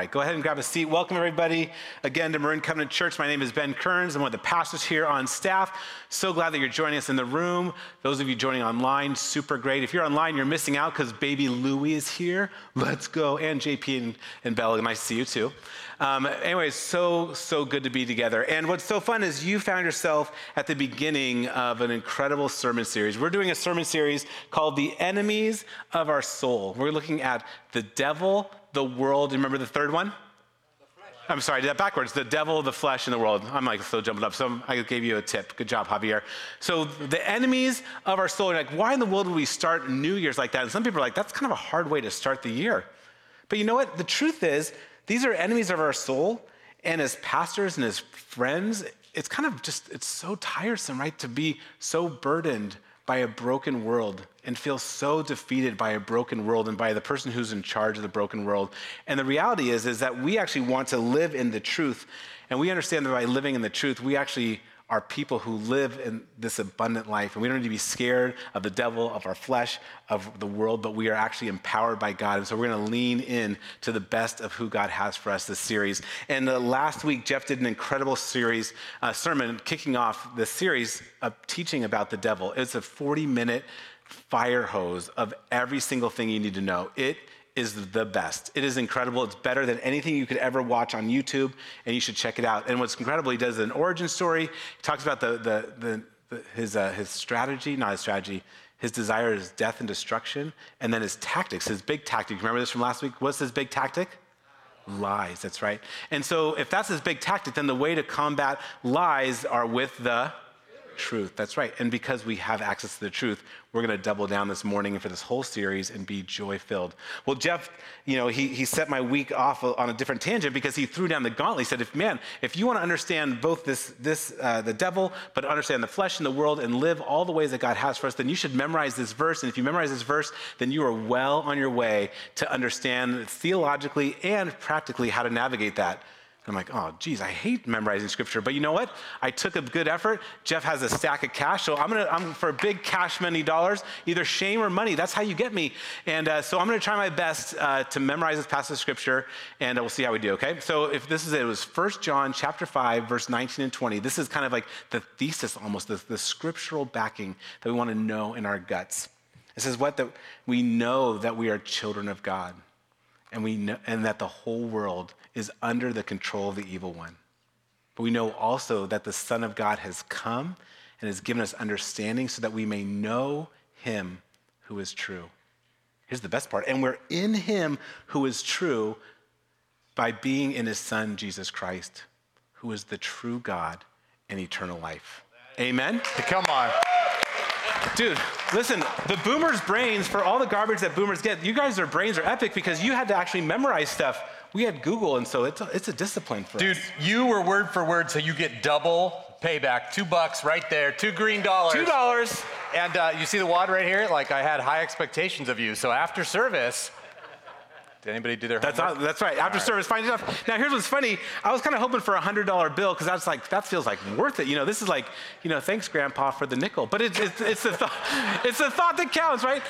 right, go ahead and grab a seat. Welcome, everybody, again to Marin Covenant Church. My name is Ben Kearns. I'm one of the pastors here on staff. So glad that you're joining us in the room. Those of you joining online, super great. If you're online, you're missing out because baby Louie is here. Let's go. And JP and, and Bella, nice to see you too. Um, anyways, so, so good to be together. And what's so fun is you found yourself at the beginning of an incredible sermon series. We're doing a sermon series called The Enemies of Our Soul. We're looking at the devil, the world. Remember the third one? I'm sorry, did that backwards. The devil, the flesh, and the world. I'm like still jumping up. So I gave you a tip. Good job, Javier. So the enemies of our soul. are Like, why in the world would we start New Year's like that? And some people are like, that's kind of a hard way to start the year. But you know what? The truth is, these are enemies of our soul. And as pastors and as friends, it's kind of just, it's so tiresome, right? To be so burdened by a broken world and feel so defeated by a broken world and by the person who's in charge of the broken world. And the reality is, is that we actually want to live in the truth. And we understand that by living in the truth, we actually are people who live in this abundant life. And we don't need to be scared of the devil, of our flesh, of the world, but we are actually empowered by God. And so we're going to lean in to the best of who God has for us this series. And uh, last week, Jeff did an incredible series, uh, sermon kicking off the series of teaching about the devil. It's a 40 minute fire hose of every single thing you need to know. It is the best. It is incredible. It's better than anything you could ever watch on YouTube, and you should check it out. And what's incredible, he does an origin story. He talks about the, the, the, his, uh, his strategy, not his strategy, his desire is death and destruction, and then his tactics, his big tactic. Remember this from last week? What's his big tactic? Lies, that's right. And so, if that's his big tactic, then the way to combat lies are with the truth. That's right. And because we have access to the truth, we're going to double down this morning and for this whole series and be joy filled. Well, Jeff, you know, he, he set my week off on a different tangent because he threw down the gauntlet. He said, if man, if you want to understand both this, this uh, the devil, but understand the flesh and the world and live all the ways that God has for us, then you should memorize this verse. And if you memorize this verse, then you are well on your way to understand theologically and practically how to navigate that. I'm like, oh, geez, I hate memorizing scripture. But you know what? I took a good effort. Jeff has a stack of cash, so I'm gonna, I'm for big cash money dollars, either shame or money. That's how you get me. And uh, so I'm gonna try my best uh, to memorize this passage of scripture, and uh, we'll see how we do. Okay? So if this is it, it was 1 John chapter 5, verse 19 and 20. This is kind of like the thesis, almost the, the scriptural backing that we want to know in our guts. It says what that we know that we are children of God, and we know, and that the whole world is under the control of the evil one. But we know also that the Son of God has come and has given us understanding so that we may know him who is true. Here's the best part. And we're in him who is true by being in his Son, Jesus Christ, who is the true God and eternal life. Amen? Come on. Dude, listen, the boomers' brains, for all the garbage that boomers get, you guys, their brains are epic because you had to actually memorize stuff we had Google, and so it's a, it's a discipline for Dude, us. Dude, you were word for word, so you get double payback. Two bucks right there, two green dollars. Two dollars. And uh, you see the wad right here? Like I had high expectations of you. So after service, did anybody do their that's not, that's right. After right. service, fine enough. Now here's what's funny. I was kind of hoping for a hundred dollar bill because I was like, that feels like worth it. You know, this is like, you know, thanks, Grandpa, for the nickel. But it's it's, it's the thought, it's the thought that counts, right?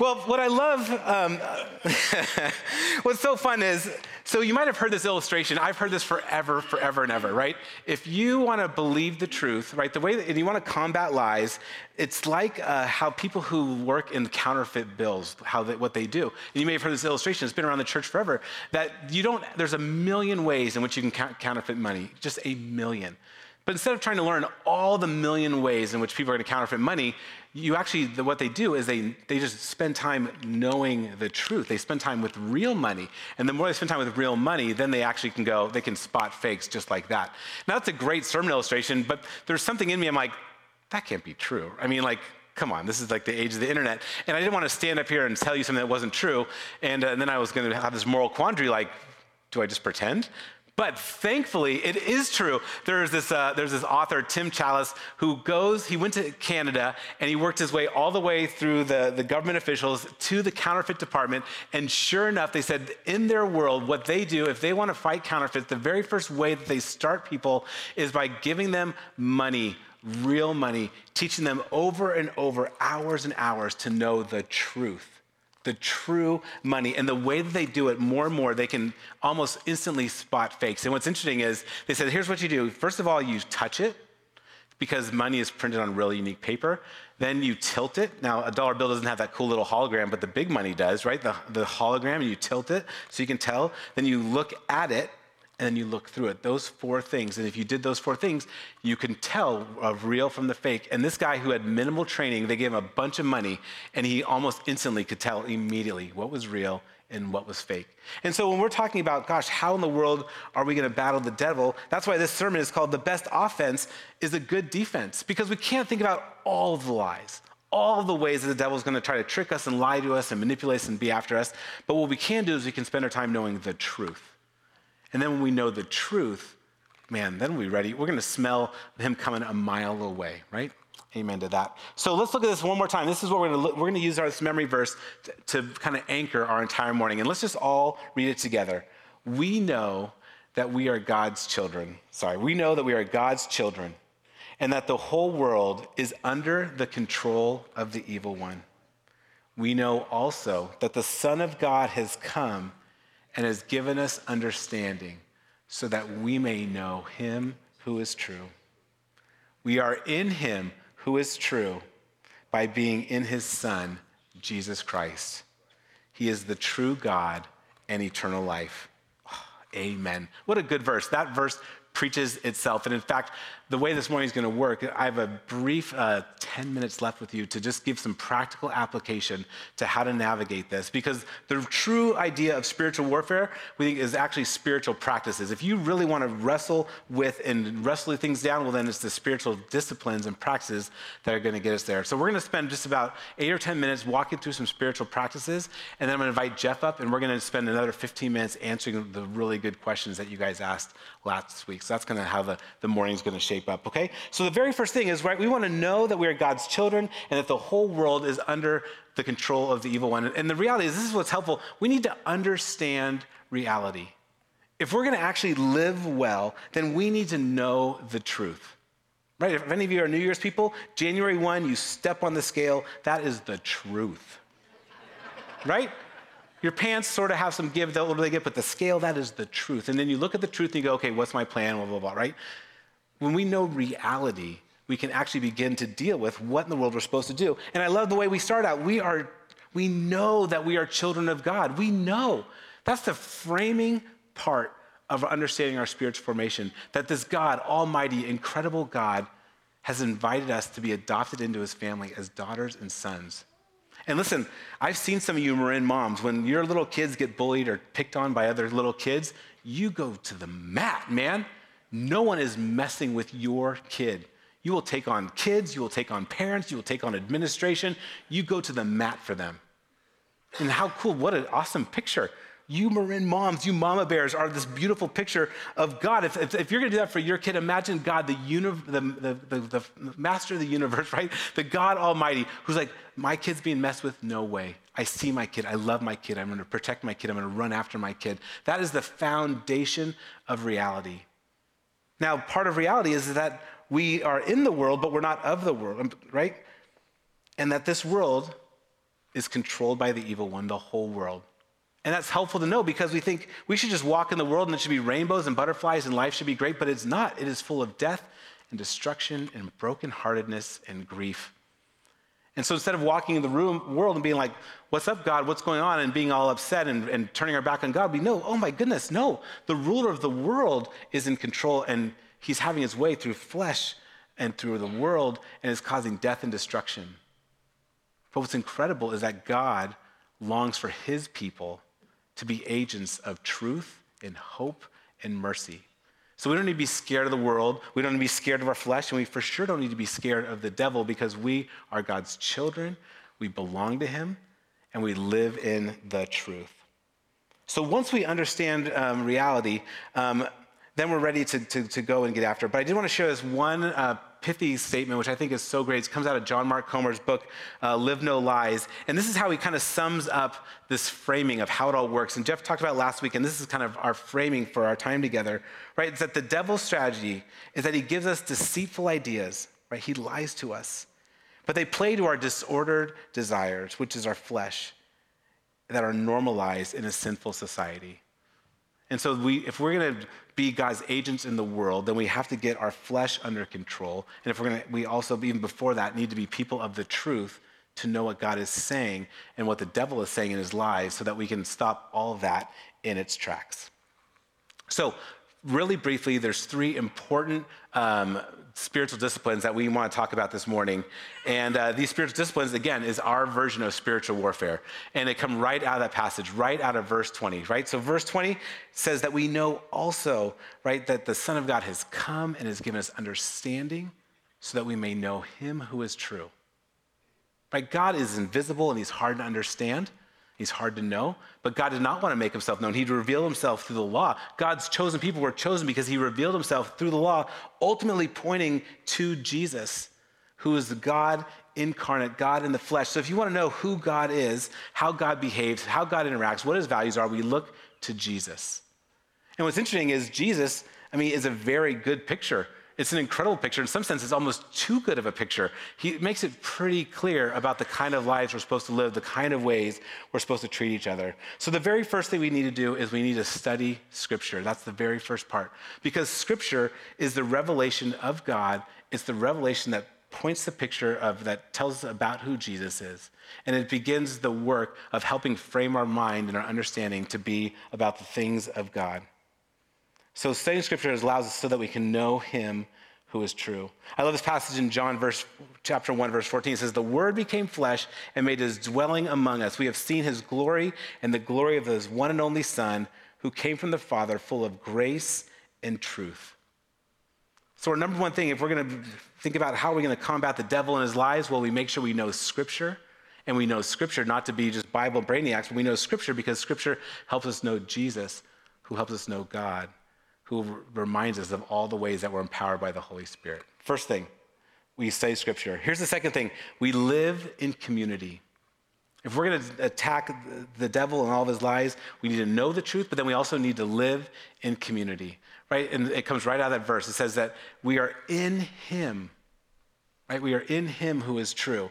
Well, what I love, um, what's so fun is so you might have heard this illustration. I've heard this forever, forever and ever, right? If you want to believe the truth, right, the way that, and you want to combat lies, it's like uh, how people who work in counterfeit bills, how they, what they do. And you may have heard this illustration. It's been around the church forever. That you don't. There's a million ways in which you can counterfeit money. Just a million. But instead of trying to learn all the million ways in which people are going to counterfeit money, you actually, what they do is they, they just spend time knowing the truth. They spend time with real money. And the more they spend time with real money, then they actually can go, they can spot fakes just like that. Now, that's a great sermon illustration, but there's something in me, I'm like, that can't be true. I mean, like, come on, this is like the age of the internet. And I didn't want to stand up here and tell you something that wasn't true. And, uh, and then I was going to have this moral quandary like, do I just pretend? But thankfully, it is true. There's this, uh, there's this author, Tim Challies, who goes, he went to Canada and he worked his way all the way through the, the government officials to the counterfeit department. And sure enough, they said in their world, what they do, if they want to fight counterfeits, the very first way that they start people is by giving them money, real money, teaching them over and over, hours and hours to know the truth the true money. And the way that they do it more and more, they can almost instantly spot fakes. And what's interesting is they said, here's what you do. First of all, you touch it because money is printed on really unique paper. Then you tilt it. Now, a dollar bill doesn't have that cool little hologram, but the big money does, right? The, the hologram, and you tilt it so you can tell. Then you look at it, and then you look through it. Those four things. And if you did those four things, you can tell of real from the fake. And this guy who had minimal training, they gave him a bunch of money, and he almost instantly could tell immediately what was real and what was fake. And so when we're talking about, gosh, how in the world are we going to battle the devil? That's why this sermon is called The Best Offense is a Good Defense, because we can't think about all the lies, all the ways that the devil's going to try to trick us and lie to us and manipulate us and be after us. But what we can do is we can spend our time knowing the truth. And then when we know the truth, man, then we're ready. We're going to smell him coming a mile away, right? Amen to that. So let's look at this one more time. This is what we're going to look, we're going to use our this memory verse to, to kind of anchor our entire morning. And let's just all read it together. We know that we are God's children. Sorry, we know that we are God's children and that the whole world is under the control of the evil one. We know also that the Son of God has come and has given us understanding so that we may know him who is true. We are in him who is true by being in his Son, Jesus Christ. He is the true God and eternal life. Oh, amen. What a good verse. That verse preaches itself. And in fact, the way this morning is going to work, I have a brief uh, 10 minutes left with you to just give some practical application to how to navigate this. Because the true idea of spiritual warfare, we think, is actually spiritual practices. If you really want to wrestle with and wrestle things down, well, then it's the spiritual disciplines and practices that are going to get us there. So we're going to spend just about eight or 10 minutes walking through some spiritual practices. And then I'm going to invite Jeff up, and we're going to spend another 15 minutes answering the really good questions that you guys asked last week. So that's going to how the, the morning's going to shape shape up, okay? So the very first thing is, right, we want to know that we are God's children and that the whole world is under the control of the evil one. And the reality is, this is what's helpful. We need to understand reality. If we're going to actually live well, then we need to know the truth. Right? If any of you are New Year's people, January 1, you step on the scale, that is the truth. right? Your pants sort of have some give, what do they get? But the scale, that is the truth. And then you look at the truth and you go, okay, what's my plan? Blah, blah, blah, right? When we know reality, we can actually begin to deal with what in the world we're supposed to do. And I love the way we start out. We are we know that we are children of God. We know. That's the framing part of understanding our spiritual formation that this God, almighty, incredible God, has invited us to be adopted into his family as daughters and sons. And listen, I've seen some of you Marin moms, when your little kids get bullied or picked on by other little kids, you go to the mat, man. No one is messing with your kid. You will take on kids, you will take on parents, you will take on administration. You go to the mat for them. And how cool, what an awesome picture. You Marin moms, you mama bears are this beautiful picture of God. If, if, if you're gonna do that for your kid, imagine God, the, uni- the, the, the, the master of the universe, right? The God Almighty, who's like, my kid's being messed with? No way. I see my kid. I love my kid. I'm gonna protect my kid. I'm gonna run after my kid. That is the foundation of reality. Now, part of reality is that we are in the world, but we're not of the world, right? And that this world is controlled by the evil one, the whole world. And that's helpful to know because we think we should just walk in the world and it should be rainbows and butterflies and life should be great, but it's not. It is full of death and destruction and brokenheartedness and grief. And so instead of walking in the room, world and being like, What's up, God? What's going on? and being all upset and, and turning our back on God, we know, Oh my goodness, no. The ruler of the world is in control and he's having his way through flesh and through the world and is causing death and destruction. But what's incredible is that God longs for his people to be agents of truth and hope and mercy. So we don't need to be scared of the world. We don't need to be scared of our flesh. And we for sure don't need to be scared of the devil because we are God's children. We belong to him and we live in the truth. So once we understand um, reality, um, then we're ready to, to, to, go and get after it. But I did want to share this one uh, pithy statement, which I think is so great. It comes out of John Mark Comer's book, uh, Live No Lies. And this is how he kind of sums up this framing of how it all works. And Jeff talked about last week, and this is kind of our framing for our time together, right? It's that the devil's strategy is that he gives us deceitful ideas, right? He lies to us. But they play to our disordered desires, which is our flesh. that are normalized in a sinful society. And so, we, if we're going to be God's agents in the world, then we have to get our flesh under control. And if we're going to, we also, even before that, need to be people of the truth to know what God is saying and what the devil is saying in his lies so that we can stop all that in its tracks. So, really briefly, there's three important um, spiritual disciplines that we want to talk about this morning. And uh, these spiritual disciplines, again, is our version of spiritual warfare. And they come right out of that passage, right out of verse 20, right? So, verse 20 says that we know also, right, that the Son of God has come and has given us understanding so that we may know him who is true. Right? God is invisible and he's hard to understand. He's hard to know, but God did not want to make himself known. He revealed himself through the law. God's chosen people were chosen because he revealed himself through the law, ultimately pointing to Jesus, who is the God incarnate, God in the flesh. So if you want to know who God is, how God behaves, how God interacts, what his values are, we look to Jesus. And what's interesting is Jesus, I mean, is a very good picture it's an incredible picture. In some sense, it's almost too good of a picture. He makes it pretty clear about the kind of lives we're supposed to live, the kind of ways we're supposed to treat each other. So, the very first thing we need to do is we need to study Scripture. That's the very first part. Because Scripture is the revelation of God, it's the revelation that points the picture of that tells us about who Jesus is. And it begins the work of helping frame our mind and our understanding to be about the things of God. So studying scripture allows us so that we can know him who is true. I love this passage in John verse chapter 1 verse 14 it says the word became flesh and made his dwelling among us. We have seen his glory and the glory of his one and only son who came from the father full of grace and truth. So our number one thing if we're going to think about how we're going to combat the devil and his lies, well we make sure we know scripture and we know scripture not to be just Bible brainiacs, but we know scripture because scripture helps us know Jesus who helps us know God who reminds us of all the ways that we're empowered by the Holy Spirit. First thing, we study scripture. Here's the second thing we live in community. If we're going to attack the devil and all of his lies, we need to know the truth, but then we also need to live in community, right? And it comes right out of that verse. It says that we are in him, right? We are in him who is true.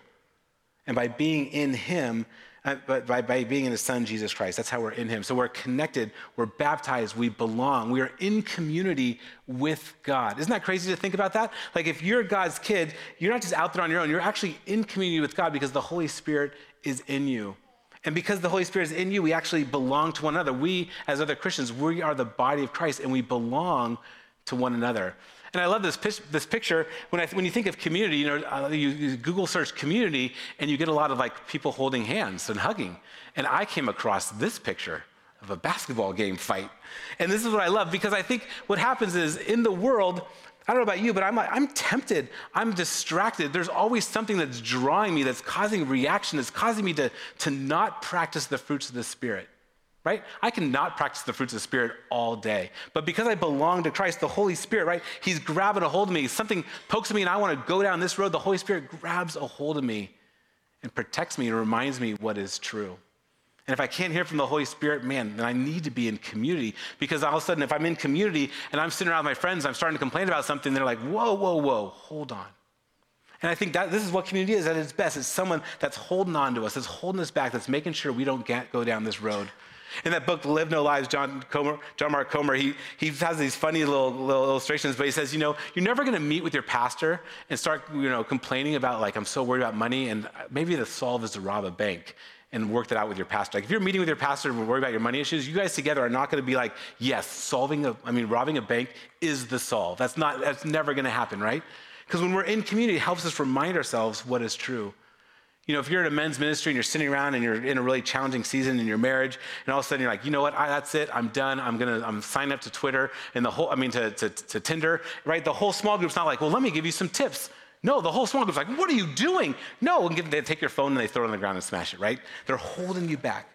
And by being in him, Uh, but by, by being in the Son, Jesus Christ. That's how we're in Him. So we're connected, we're baptized, we belong, we are in community with God. Isn't that crazy to think about that? Like if you're God's kid, you're not just out there on your own, you're actually in community with God because the Holy Spirit is in you. And because the Holy Spirit is in you, we actually belong to one another. We, as other Christians, we are the body of Christ and we belong to one another. And I love this, this picture. When, I, when you think of community, you know, uh, you, you, Google search community and you get a lot of like people holding hands and hugging. And I came across this picture of a basketball game fight. And this is what I love because I think what happens is in the world, I don't know about you, but I'm, I'm tempted. I'm distracted. There's always something that's drawing me, that's causing reaction, that's causing me to, to not practice the fruits of the Spirit right? I cannot practice the fruits of the Spirit all day. But because I belong to Christ, the Holy Spirit, right? He's grabbing a hold of me. Something pokes me and I want to go down this road. The Holy Spirit grabs a hold of me and protects me and reminds me what is true. And if I can't hear from the Holy Spirit, man, then I need to be in community. Because all of a sudden, if I'm in community and I'm sitting around with my friends, I'm starting to complain about something, they're like, whoa, whoa, whoa, hold on. And I think that this is what community is at its best. It's someone that's holding on to us, that's holding us back, that's making sure we don't get, go down this road in that book, Live No Lies, John, Comer, John Mark Comer, he, he has these funny little, little illustrations, but he says, you know, you're never going to meet with your pastor and start, you know, complaining about, like, I'm so worried about money, and maybe the solve is to rob a bank and work that out with your pastor. Like, if you're meeting with your pastor and worried about your money issues, you guys together are not going to be like, yes, solving a, I mean, robbing a bank is the solve. That's not, that's never going to happen, right? Because when we're in community, it helps us remind ourselves what is true. You know, if you're in a men's ministry and you're sitting around and you're in a really challenging season in your marriage, and all of a sudden you're like, you know what, I, that's it, I'm done. I'm gonna, I'm signing up to Twitter and the whole, I mean, to, to, to Tinder, right? The whole small group's not like, well, let me give you some tips. No, the whole small group's like, what are you doing? No, and they take your phone and they throw it on the ground and smash it, right? They're holding you back.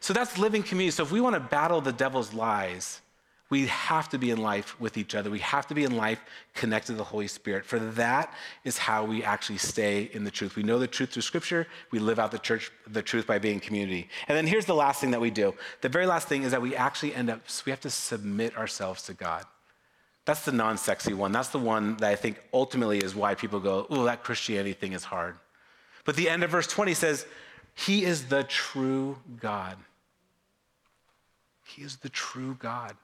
So that's living community. So if we want to battle the devil's lies, we have to be in life with each other. We have to be in life connected to the Holy Spirit. For that is how we actually stay in the truth. We know the truth through Scripture. We live out the church, the truth by being community. And then here's the last thing that we do. The very last thing is that we actually end up, we have to submit ourselves to God. That's the non sexy one. That's the one that I think ultimately is why people go, oh, that Christianity thing is hard. But the end of verse 20 says, He is the true God. He is the true God.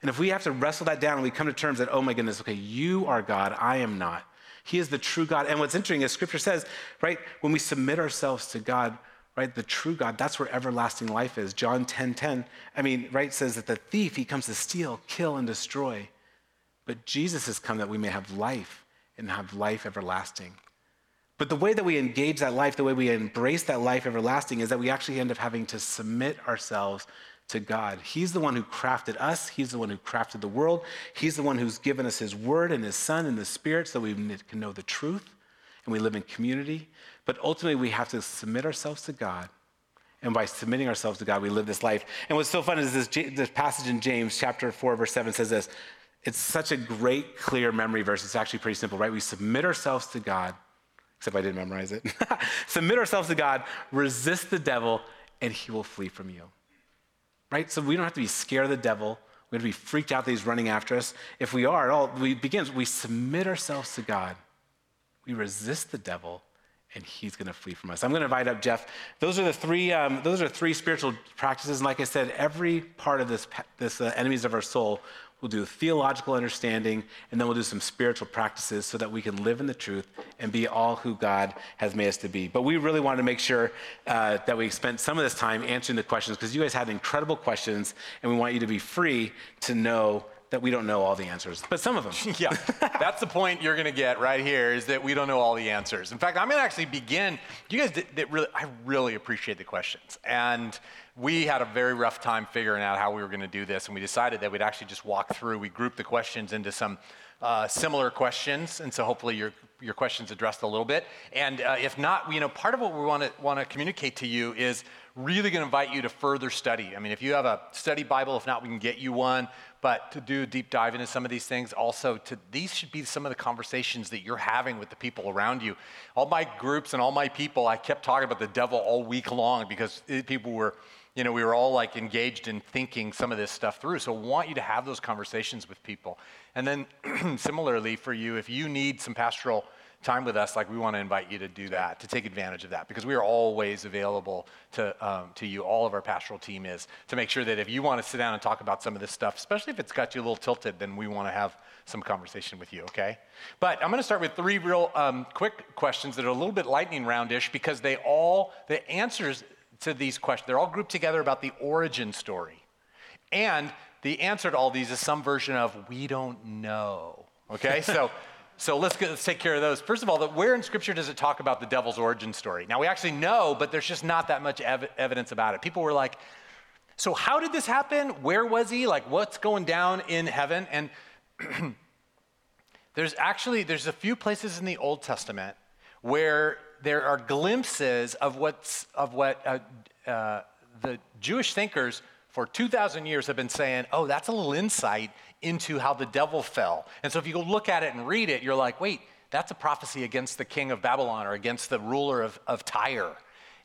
And if we have to wrestle that down and we come to terms that, oh my goodness, okay, you are God, I am not. He is the true God. And what's interesting is scripture says, right, when we submit ourselves to God, right, the true God, that's where everlasting life is. John 10 10, I mean, right, says that the thief, he comes to steal, kill, and destroy. But Jesus has come that we may have life and have life everlasting. But the way that we engage that life, the way we embrace that life everlasting, is that we actually end up having to submit ourselves to God. He's the one who crafted us, He's the one who crafted the world, He's the one who's given us His word and His Son and the Spirit so we can know the truth and we live in community. But ultimately, we have to submit ourselves to God. And by submitting ourselves to God, we live this life. And what's so fun is this, this passage in James, chapter 4, verse 7 says this. It's such a great, clear memory verse. It's actually pretty simple, right? We submit ourselves to God, except I didn't memorize it. submit ourselves to God, resist the devil, and he will flee from you right? So we don't have to be scared of the devil. We have to be freaked out that he's running after us. If we are, at all we begin, we submit ourselves to God. We resist the devil, and he's going to flee from us. I'm going to invite up Jeff. Those are the three. Um, those are three spiritual practices. And like I said, every part of this, this uh, enemies of our soul We'll do theological understanding, and then we'll do some spiritual practices so that we can live in the truth and be all who God has made us to be. But we really wanted to make sure uh, that we spent some of this time answering the questions because you guys had incredible questions, and we want you to be free to know that we don't know all the answers, but some of them. yeah, that's the point you're going to get right here is that we don't know all the answers. In fact, I'm going to actually begin. You guys, did, did really, I really appreciate the questions, and we had a very rough time figuring out how we were going to do this, and we decided that we'd actually just walk through. We grouped the questions into some uh, similar questions, and so hopefully your your questions addressed a little bit. And uh, if not, you know, part of what we want to want to communicate to you is really going to invite you to further study. I mean, if you have a study Bible, if not, we can get you one. But to do a deep dive into some of these things, also to these should be some of the conversations that you're having with the people around you. All my groups and all my people, I kept talking about the devil all week long because people were you know, we were all like engaged in thinking some of this stuff through. So I want you to have those conversations with people. And then similarly for you, if you need some pastoral time with us, like we want to invite you to do that, to take advantage of that, because we are always available to, um, to you. All of our pastoral team is to make sure that if you want to sit down and talk about some of this stuff, especially if it's got you a little tilted, then we want to have some conversation with you, okay? But I'm going to start with three real um, quick questions that are a little bit lightning roundish because they all, the answers to these questions. They're all grouped together about the origin story. And the answer to all these is some version of we don't know. Okay? so so let's, let's take care of those. First of all, where in Scripture does it talk about the devil's origin story? Now, we actually know, but there's just not that much ev- evidence about it. People were like, so how did this happen? Where was he? Like, what's going down in heaven? And there's actually, there's a few places in the Old Testament where there are glimpses of, what's, of what uh, uh, the Jewish thinkers for 2,000 years have been saying, oh, that's a little insight into how the devil fell. And so if you go look at it and read it, you're like, wait, that's a prophecy against the king of Babylon or against the ruler of, of Tyre.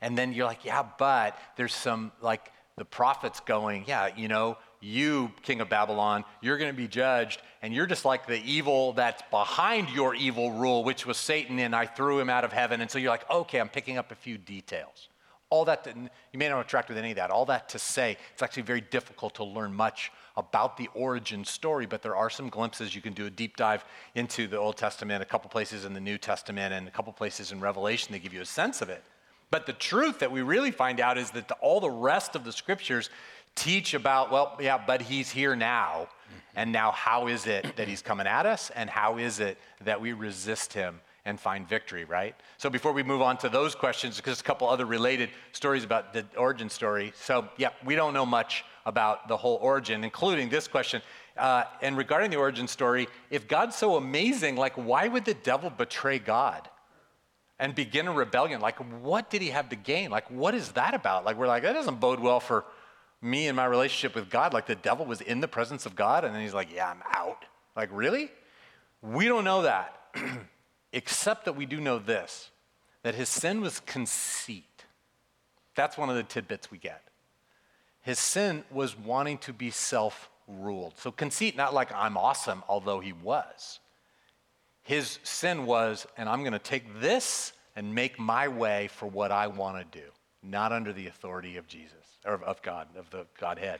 And then you're like, yeah, but there's some, like, the prophets going, yeah, you know, you, king of Babylon, you're going to be judged, and you're just like the evil that's behind your evil rule, which was Satan, and I threw him out of heaven. And so you're like, okay, I'm picking up a few details. All that, to, you may not attract with any of that. All that to say, it's actually very difficult to learn much about the origin story, but there are some glimpses. You can do a deep dive into the Old Testament, a couple places in the New Testament, and a couple places in Revelation that give you a sense of it. But the truth that we really find out is that the, all the rest of the scriptures teach about, well, yeah, but he's here now. Mm-hmm. And now, how is it that he's coming at us? And how is it that we resist him and find victory, right? So, before we move on to those questions, because a couple other related stories about the origin story. So, yeah, we don't know much about the whole origin, including this question. Uh, and regarding the origin story, if God's so amazing, like, why would the devil betray God? And begin a rebellion. Like, what did he have to gain? Like, what is that about? Like, we're like, that doesn't bode well for me and my relationship with God, like the devil was in the presence of God, and then he's like, Yeah, I'm out. Like, really? We don't know that, except that we do know this that his sin was conceit. That's one of the tidbits we get. His sin was wanting to be self ruled. So, conceit, not like I'm awesome, although he was. His sin was, and I'm going to take this and make my way for what I want to do, not under the authority of Jesus or of God, of the Godhead.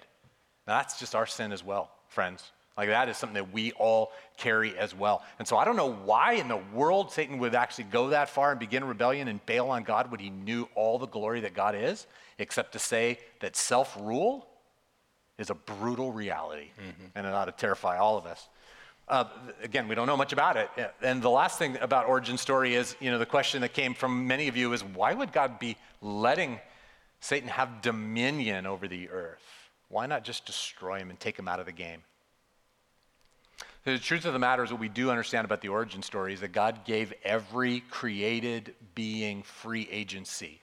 Now, that's just our sin as well, friends. Like that is something that we all carry as well. And so I don't know why in the world Satan would actually go that far and begin rebellion and bail on God when he knew all the glory that God is, except to say that self rule is a brutal reality mm-hmm. and it ought to terrify all of us. Uh, again, we don't know much about it. And the last thing about origin story is, you know, the question that came from many of you is why would God be letting Satan have dominion over the earth? Why not just destroy him and take him out of the game? The truth of the matter is, what we do understand about the origin story is that God gave every created being free agency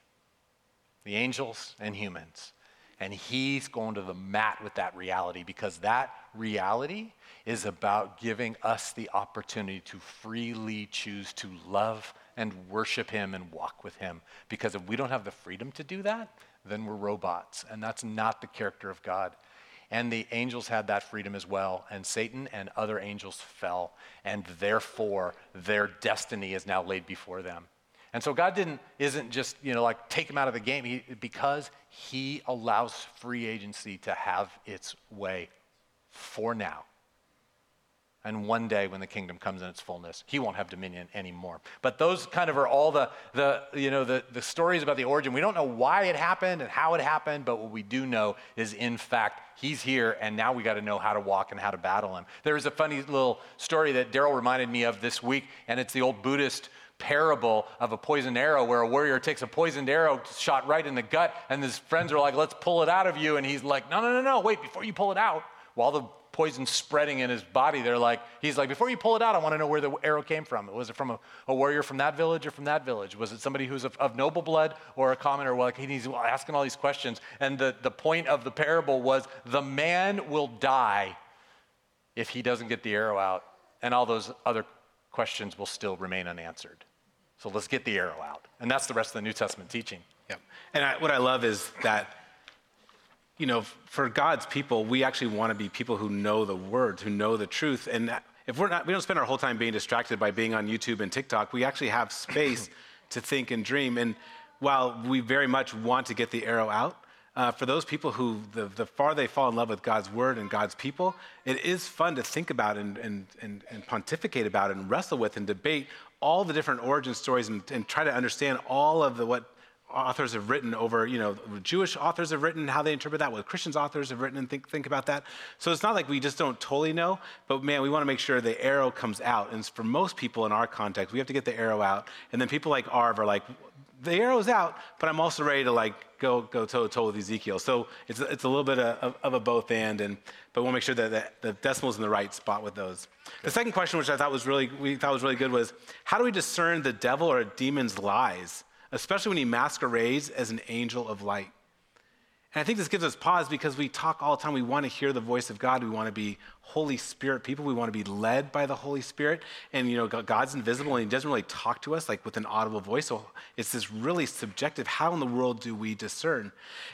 the angels and humans. And He's going to the mat with that reality because that reality is about giving us the opportunity to freely choose to love and worship Him and walk with Him. Because if we don't have the freedom to do that, then we're robots. And that's not the character of God. And the angels had that freedom as well. And Satan and other angels fell. And therefore, their destiny is now laid before them. And so God didn't, isn't just, you know, like take him out of the game he, because he allows free agency to have its way for now. And one day when the kingdom comes in its fullness, he won't have dominion anymore. But those kind of are all the, the, you know, the, the stories about the origin. We don't know why it happened and how it happened, but what we do know is, in fact, he's here, and now we got to know how to walk and how to battle him. There was a funny little story that Daryl reminded me of this week, and it's the old Buddhist parable of a poisoned arrow where a warrior takes a poisoned arrow shot right in the gut, and his friends are like, let's pull it out of you. And he's like, no, no, no, no, wait, before you pull it out, while the poison's spreading in his body. They're like, he's like, before you pull it out, I want to know where the arrow came from. Was it from a, a warrior from that village or from that village? Was it somebody who's of, of noble blood or a commoner? Well, like, he's asking all these questions. And the, the point of the parable was the man will die if he doesn't get the arrow out, and all those other questions will still remain unanswered. So let's get the arrow out. And that's the rest of the New Testament teaching. Yeah. And I, what I love is that you know, for God's people, we actually want to be people who know the words, who know the truth. And if we're not, we don't spend our whole time being distracted by being on YouTube and TikTok. We actually have space to think and dream. And while we very much want to get the arrow out, uh, for those people who, the, the far they fall in love with God's word and God's people, it is fun to think about and, and, and, and pontificate about and wrestle with and debate all the different origin stories and, and try to understand all of the, what authors have written over, you know, Jewish authors have written, how they interpret that, what Christians authors have written and think, think about that. So it's not like we just don't totally know, but man, we want to make sure the arrow comes out. And for most people in our context, we have to get the arrow out. And then people like Arv are like, the arrow's out, but I'm also ready to like go go toe to toe with Ezekiel. So it's it's a little bit of, of a both and, and but we'll make sure that the, the decimal's in the right spot with those. The second question, which I thought was really we thought was really good, was how do we discern the devil or a demon's lies? Especially when he masquerades as an angel of light. And I think this gives us pause because we talk all the time. We want to hear the voice of God. We want to be Holy Spirit people. We want to be led by the Holy Spirit. And, you know, God's invisible and he doesn't really talk to us like with an audible voice. So it's this really subjective how in the world do we discern?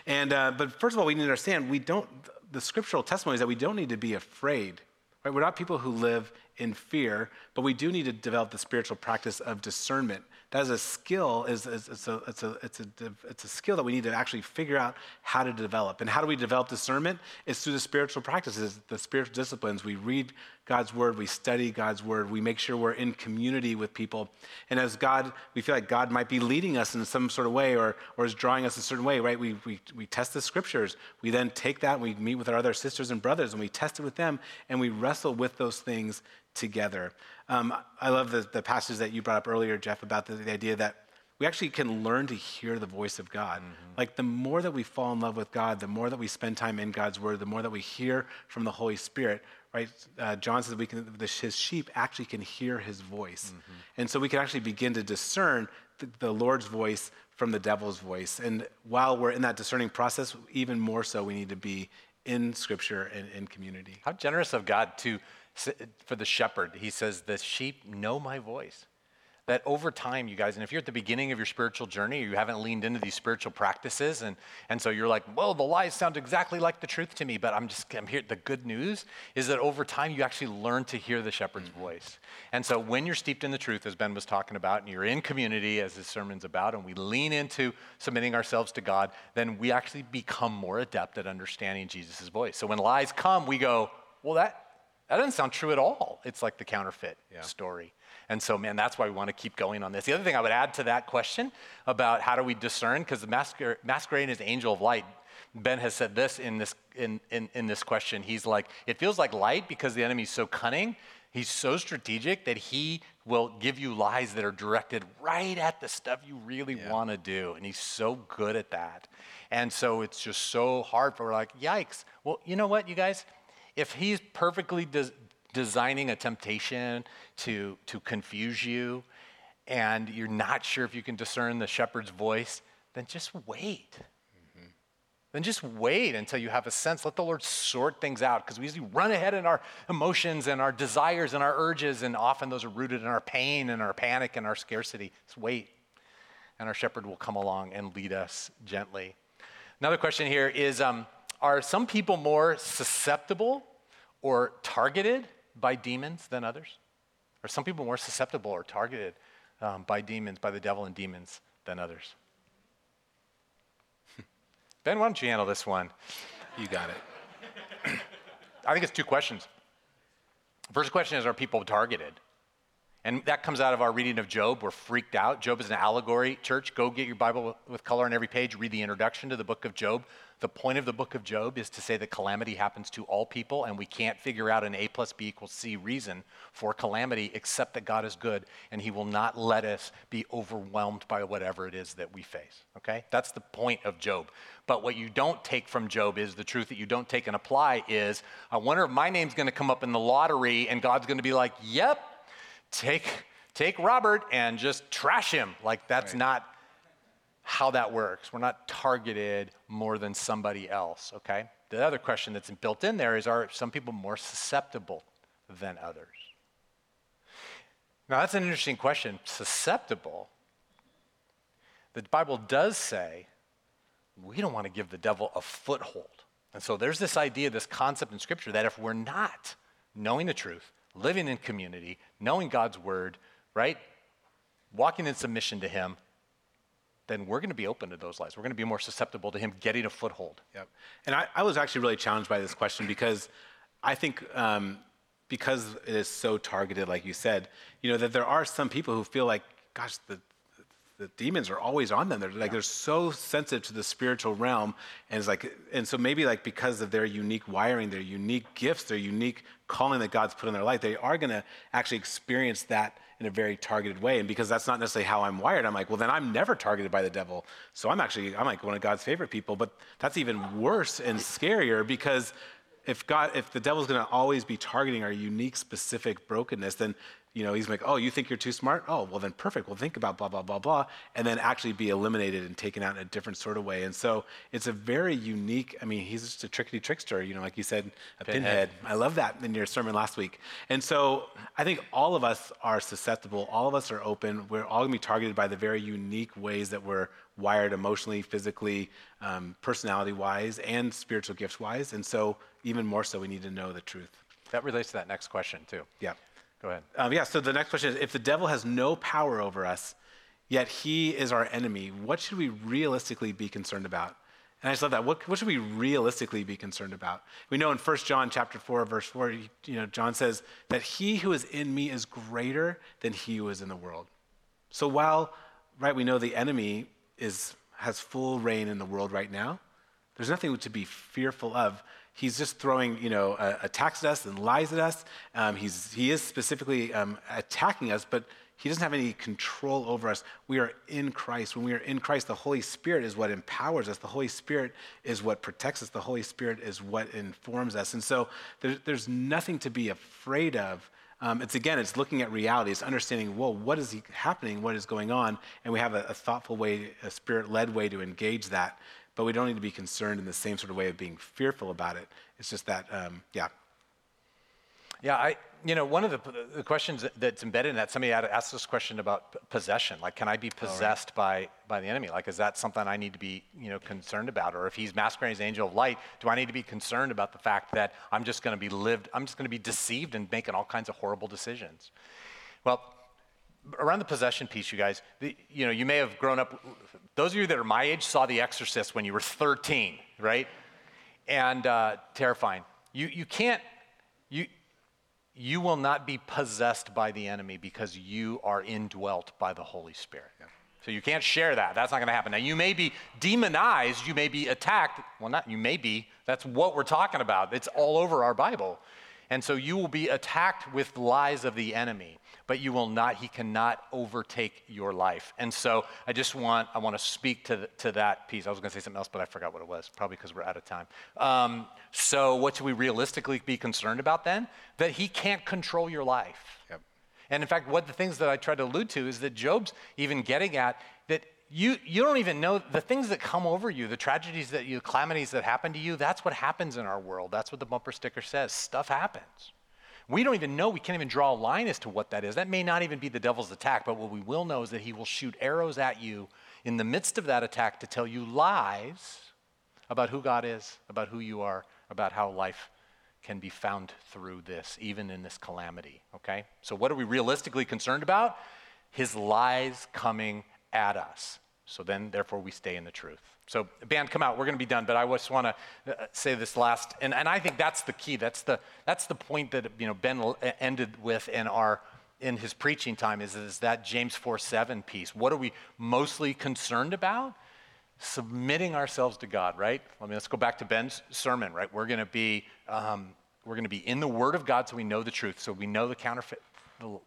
And, uh, but first of all, we need to understand we don't, the scriptural testimony is that we don't need to be afraid. Right? We're not people who live in fear, but we do need to develop the spiritual practice of discernment that is a skill, is, is, it's, a, it's, a, it's, a, it's a skill that we need to actually figure out how to develop. And how do we develop discernment? It's through the spiritual practices, the spiritual disciplines. We read God's word, we study God's word, we make sure we're in community with people. And as God, we feel like God might be leading us in some sort of way or, or is drawing us a certain way, right? We, we, we test the scriptures. We then take that and we meet with our other sisters and brothers and we test it with them and we wrestle with those things together. Um, I love the, the passage that you brought up earlier, Jeff, about the, the idea that we actually can learn to hear the voice of God. Mm-hmm. Like the more that we fall in love with God, the more that we spend time in God's word, the more that we hear from the Holy Spirit, right? Uh, John says we can, the, his sheep actually can hear his voice. Mm-hmm. And so we can actually begin to discern the, the, Lord's voice from the devil's voice. And while we're in that discerning process, even more so, we need to be in scripture and in community. How generous of God to for the shepherd. He says, The sheep know my voice. That over time, you guys, and if you're at the beginning of your spiritual journey or you haven't leaned into these spiritual practices, and, and so you're like, well, the lies sound exactly like the truth to me, but I'm just, I'm here. The good news is that over time, you actually learn to hear the shepherd's mm-hmm. voice. And so when you're steeped in the truth, as Ben was talking about, and you're in community, as his sermon's about, and we lean into submitting ourselves to God, then we actually become more adept at understanding Jesus' voice. So when lies come, we go, well, that, that doesn't sound true at all. It's like the counterfeit yeah. story. And so, man, that's why we want to keep going on this. The other thing I would add to that question about how do we discern, because the masquer- masquerading is angel of light. Ben has said this in this, in, in, in this question. He's like, it feels like light because the enemy's so cunning. He's so strategic that he will give you lies that are directed right at the stuff you really yeah. want to do. And he's so good at that. And so it's just so hard for like, yikes. Well, you know what, you guys? If he's perfectly des- designing a temptation to, to confuse you and you're not sure if you can discern the shepherd's voice, then just wait. Mm-hmm. Then just wait until you have a sense. Let the Lord sort things out because we usually run ahead in our emotions and our desires and our urges, and often those are rooted in our pain and our panic and our scarcity. Just wait, and our shepherd will come along and lead us gently. Another question here is um, Are some people more susceptible or targeted by demons than others? Are some people more susceptible or targeted um, by demons, by the devil and demons than others? ben, why don't you handle this one? You got it. I think it's two questions. First question is Are people targeted? And that comes out of our reading of Job. We're freaked out. Job is an allegory. Church, go get your Bible with color on every page. Read the introduction to the book of Job. The point of the book of Job is to say that calamity happens to all people, and we can't figure out an A plus B equals C reason for calamity except that God is good, and He will not let us be overwhelmed by whatever it is that we face. Okay? That's the point of Job. But what you don't take from Job is the truth that you don't take and apply is I wonder if my name's going to come up in the lottery, and God's going to be like, yep take, take Robert and just trash him. Like, that's right. not how that works. We're not targeted more than somebody else, okay? The other question that's built in there is are some people more susceptible than others? Now, that's an interesting question. Susceptible. The Bible does say we don't want to give the devil a foothold. And so there's this idea, this concept in Scripture that if we're not knowing the truth, living in community, knowing God's word, right? Walking in submission to Him, then we're going to be open to those lies. We're going to be more susceptible to Him getting a foothold. Yep. And I, I was actually really challenged by this question because I think um, because it is so targeted, like you said, you know, that there are some people who feel like, gosh, the, the demons are always on them. They're like yeah. they're so sensitive to the spiritual realm, and it's like, and so maybe like because of their unique wiring, their unique gifts, their unique calling that God's put in their life, they are going to actually experience that in a very targeted way. And because that's not necessarily how I'm wired, I'm like, well, then I'm never targeted by the devil. So I'm actually I'm like one of God's favorite people. But that's even worse and scarier because if God, if the devil's going to always be targeting our unique, specific brokenness, then you know, he's like, oh, you think you're too smart? Oh, well, then perfect. Well, think about blah, blah, blah, blah, and then actually be eliminated and taken out in a different sort of way. And so it's a very unique, I mean, he's just a trickety trickster, you know, like you said, a pinhead. pinhead. I love that in your sermon last week. And so I think all of us are susceptible, all of us are open. We're all gonna be targeted by the very unique ways that we're wired emotionally, physically, um, personality wise, and spiritual gifts wise. And so, even more so, we need to know the truth. That relates to that next question, too. Yeah. Go ahead. Um, yeah, so the next question is if the devil has no power over us, yet he is our enemy, what should we realistically be concerned about? And I just love that. What, what should we realistically be concerned about? We know in 1 John chapter 4, verse 4, you know, John says that he who is in me is greater than he who is in the world. So while, right, we know the enemy is, has full reign in the world right now, there's nothing to be fearful of he's just throwing, you know, uh, attacks at us and lies at us. Um, he's, he is specifically um, attacking us, but he doesn't have any control over us. We are in Christ. When we are in Christ, the Holy Spirit is what empowers us. The Holy Spirit is what protects us. The Holy Spirit is what informs us. And so there, there's nothing to be afraid of. Um, it's again, it's looking at reality. It's understanding, whoa, what is happening? What is going on? And we have a, a thoughtful way, a spirit-led way to engage that but we don't need to be concerned in the same sort of way of being fearful about it. It's just that, um, yeah. Yeah, I, you know, one of the, the questions that's embedded in that, somebody had asked this question about possession. Like, can I be possessed oh, right. by, by the enemy? Like, is that something I need to be, you know, concerned about? Or if he's masquerading as angel of light, do I need to be concerned about the fact that I'm just going to be lived, I'm just going to be deceived and making all kinds of horrible decisions? Well, around the possession piece, you guys, the, you know, you may have grown up, those of you that are my age saw The Exorcist when you were 13, right? And uh, terrifying. You, you can't, you, you will not be possessed by the enemy because you are indwelt by the Holy Spirit. Yeah. So you can't share that. That's not going to happen. Now, you may be demonized, you may be attacked. Well, not you may be. That's what we're talking about. It's all over our Bible. And so you will be attacked with lies of the enemy, but you will not, he cannot overtake your life. And so I just want, I want to speak to, the, to that piece. I was going to say something else, but I forgot what it was, probably because we're out of time. Um, so what should we realistically be concerned about then? That he can't control your life. Yep. And in fact, what the things that I tried to allude to is that Job's even getting at you, you don't even know the things that come over you, the tragedies that you, calamities that happen to you, that's what happens in our world. That's what the bumper sticker says. Stuff happens. We don't even know, we can't even draw a line as to what that is. That may not even be the devil's attack, but what we will know is that he will shoot arrows at you in the midst of that attack to tell you lies about who God is, about who you are, about how life can be found through this, even in this calamity. Okay? So, what are we realistically concerned about? His lies coming at us. So then, therefore, we stay in the truth. So, band, come out. We're going to be done, but I just want to uh, say this last, and, and I think that's the key. That's the, that's the point that you know, Ben ended with in, our, in his preaching time is, is that James 4 7 piece. What are we mostly concerned about? Submitting ourselves to God, right? I mean, let's go back to Ben's sermon, right? We're going to be, um, we're going to be in the Word of God so we know the truth. So we know the counterfeit,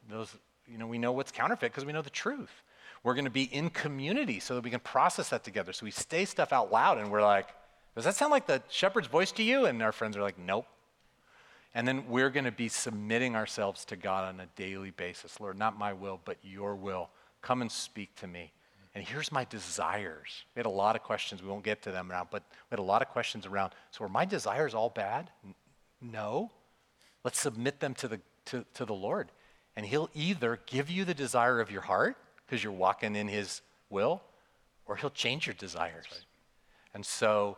those, you know, we know what's counterfeit because we know the truth. We're going to be in community so that we can process that together. So we say stuff out loud and we're like, does that sound like the shepherd's voice to you? And our friends are like, nope. And then we're going to be submitting ourselves to God on a daily basis. Lord, not my will, but your will. Come and speak to me. And here's my desires. We had a lot of questions. We won't get to them now, but we had a lot of questions around. So are my desires all bad? No. Let's submit them to the, to, to the Lord. And He'll either give you the desire of your heart because you're walking in His will, or He'll change your desires. Right. And so,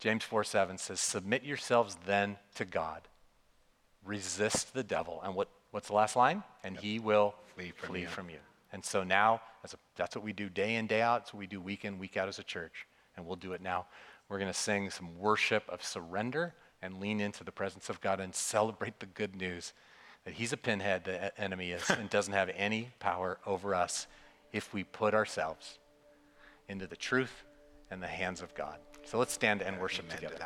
James 4 7 says, Submit yourselves then to God, resist the devil. And what, what's the last line? And yep. He will flee from, flee you. from you. And so now, a, that's what we do day in, day out. That's what we do week in, week out as a church. And we'll do it now. We're going to sing some worship of surrender and lean into the presence of God and celebrate the good news that he's a pinhead, the enemy is, and doesn't have any power over us if we put ourselves into the truth and the hands of God. So let's stand and worship Amen together. To